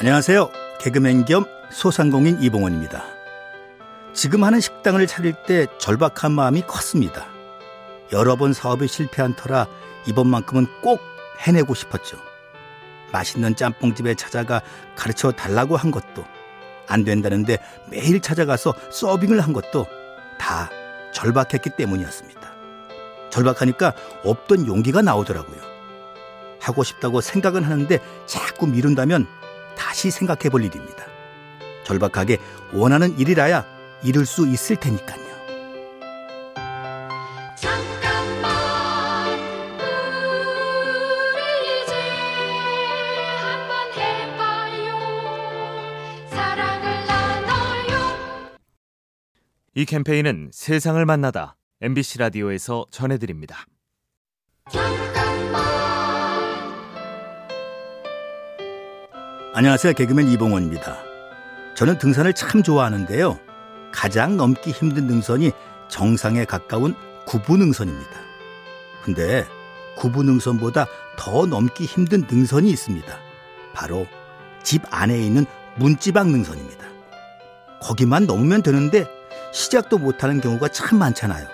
안녕하세요. 개그맨 겸 소상공인 이봉원입니다. 지금 하는 식당을 차릴 때 절박한 마음이 컸습니다. 여러 번 사업에 실패한 터라 이번만큼은 꼭 해내고 싶었죠. 맛있는 짬뽕집에 찾아가 가르쳐 달라고 한 것도 안 된다는데 매일 찾아가서 서빙을 한 것도 다 절박했기 때문이었습니다. 절박하니까 없던 용기가 나오더라고요. 하고 싶다고 생각은 하는데 자꾸 미룬다면 다시 생각해 볼 일입니다. 절박하게 원하는 일이라야 이룰 수 있을 테니까요. 잠깐만 우리 이제 한번 해봐요 사랑을 나눠요 이 캠페인은 세상을 만나다 MBC 라디오에서 전해드립니다. 안녕하세요. 개그맨 이봉원입니다. 저는 등산을 참 좋아하는데요. 가장 넘기 힘든 능선이 정상에 가까운 구부능선입니다. 근데 구부능선보다 더 넘기 힘든 능선이 있습니다. 바로 집 안에 있는 문지방 능선입니다. 거기만 넘으면 되는데 시작도 못하는 경우가 참 많잖아요.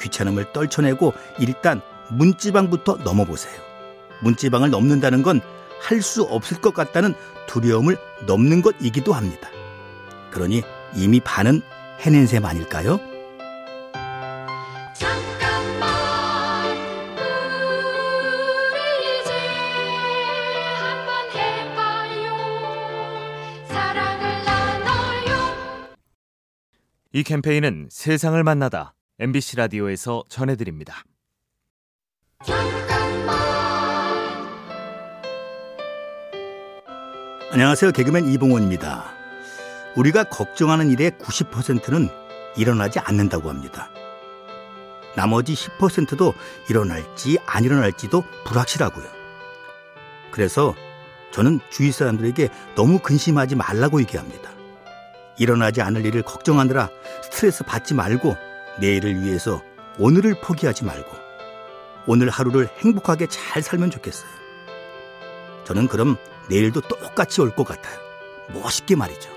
귀찮음을 떨쳐내고 일단 문지방부터 넘어보세요. 문지방을 넘는다는 건 할 수 없을 것 같다는 두려움을 넘는 것이기도 합니다. 그러니 이미 반은 해낸 셈 아닐까요? 잠깐만 우리 이제 한번 해봐요 사랑을 나눠요 이 캠페인은 세상을 만나다 MBC 라디오에서 전해드립니다. 안녕하세요. 개그맨 이봉원입니다. 우리가 걱정하는 일의 90%는 일어나지 않는다고 합니다. 나머지 10%도 일어날지 안 일어날지도 불확실하고요. 그래서 저는 주위 사람들에게 너무 근심하지 말라고 얘기합니다. 일어나지 않을 일을 걱정하느라 스트레스 받지 말고 내일을 위해서 오늘을 포기하지 말고 오늘 하루를 행복하게 잘 살면 좋겠어요. 저는 그럼 내일도 똑같이 올 것 같아요. 멋있게 말이죠.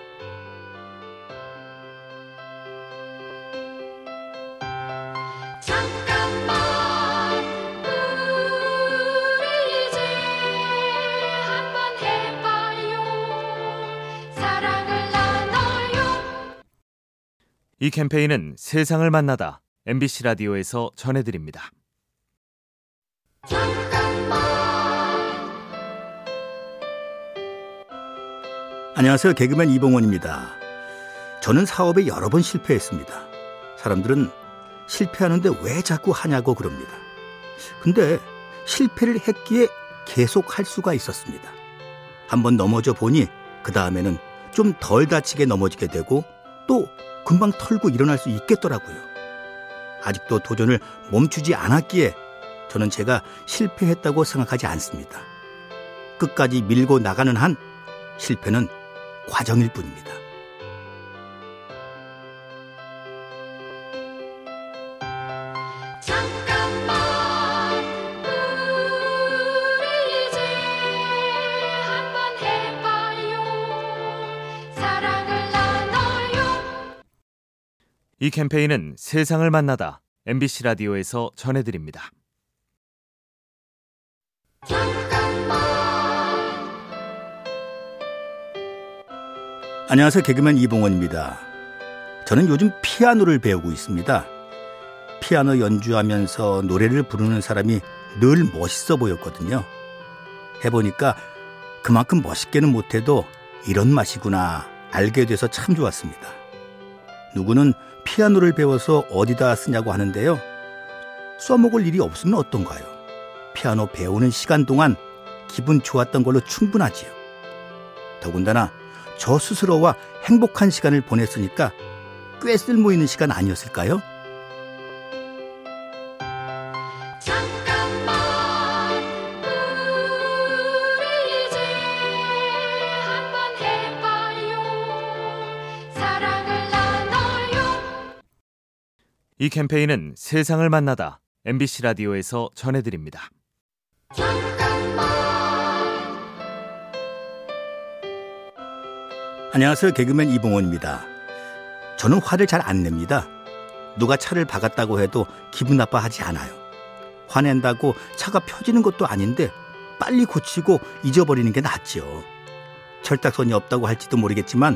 잠깐만 우리 이제 한번 해봐요 사랑을 나눠요 이 캠페인은 세상을 만나다 MBC 라디오에서 전해드립니다. 안녕하세요. 개그맨 이봉원입니다. 저는 사업에 여러 번 실패했습니다. 사람들은 실패하는데 왜 자꾸 하냐고 그럽니다. 근데 실패를 했기에 계속 할 수가 있었습니다. 한번 넘어져 보니 그 다음에는 좀 덜 다치게 넘어지게 되고 또 금방 털고 일어날 수 있겠더라고요. 아직도 도전을 멈추지 않았기에 저는 제가 실패했다고 생각하지 않습니다. 끝까지 밀고 나가는 한 실패는 과정일 뿐입니다. 잠깐만 우리 이제 한번 해봐요 사랑을 나눠요 이 캠페인은 세상을 만나다 MBC 라디오에서 전해드립니다. 안녕하세요. 개그맨 이봉원입니다. 저는 요즘 피아노를 배우고 있습니다. 피아노 연주하면서 노래를 부르는 사람이 늘 멋있어 보였거든요. 해보니까 그만큼 멋있게는 못해도 이런 맛이구나 알게 돼서 참 좋았습니다. 누구는 피아노를 배워서 어디다 쓰냐고 하는데요. 써먹을 일이 없으면 어떤가요? 피아노 배우는 시간 동안 기분 좋았던 걸로 충분하지요. 더군다나 저 스스로와 행복한 시간을 보냈으니까 꽤 쓸모 있는 시간 아니었을까요? 잠깐만 우리 이제 한번 해봐요 사랑을 나눠요 이 캠페인은 세상을 만나다 MBC 라디오에서 전해드립니다. 안녕하세요. 개그맨 이봉원입니다. 저는 화를 잘 안 냅니다. 누가 차를 박았다고 해도 기분 나빠하지 않아요. 화낸다고 차가 펴지는 것도 아닌데 빨리 고치고 잊어버리는 게 낫지요. 철딱선이 없다고 할지도 모르겠지만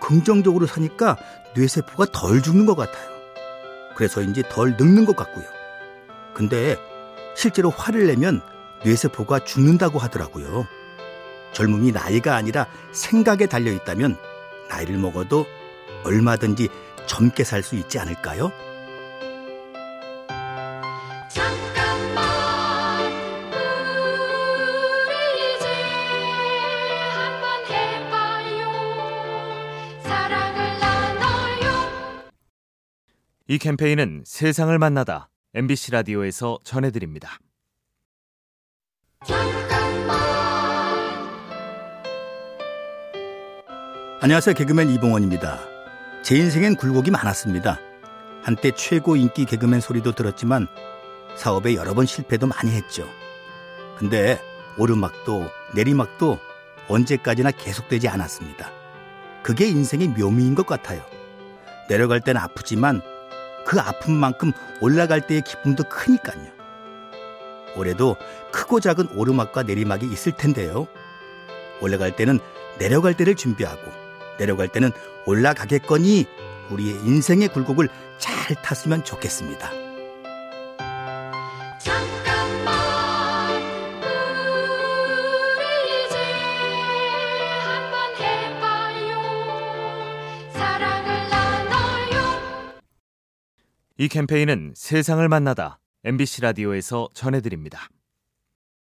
긍정적으로 사니까 뇌세포가 덜 죽는 것 같아요. 그래서인지 덜 늙는 것 같고요. 근데 실제로 화를 내면 뇌세포가 죽는다고 하더라고요. 젊음이 나이가 아니라 생각에 달려 있다면 나이를 먹어도 얼마든지 젊게 살 수 있지 않을까요? 잠깐만 우리 이제 한번 해봐요 사랑을 나눠요 이 캠페인은 세상을 만나다 MBC 라디오에서 전해드립니다. 안녕하세요. 개그맨 이봉원입니다. 제 인생엔 굴곡이 많았습니다. 한때 최고 인기 개그맨 소리도 들었지만 사업에 여러 번 실패도 많이 했죠. 근데 오르막도 내리막도 언제까지나 계속되지 않았습니다. 그게 인생의 묘미인 것 같아요. 내려갈 땐 아프지만 그 아픔만큼 올라갈 때의 기쁨도 크니까요. 올해도 크고 작은 오르막과 내리막이 있을 텐데요. 올라갈 때는 내려갈 때를 준비하고 내려갈 때는 올라가겠거니 우리의 인생의 굴곡을 잘 탔으면 좋겠습니다. 잠깐만 우리 이제 한번 해봐요 사랑을 나눠요 이 캠페인은 세상을 만나다 MBC 라디오에서 전해드립니다.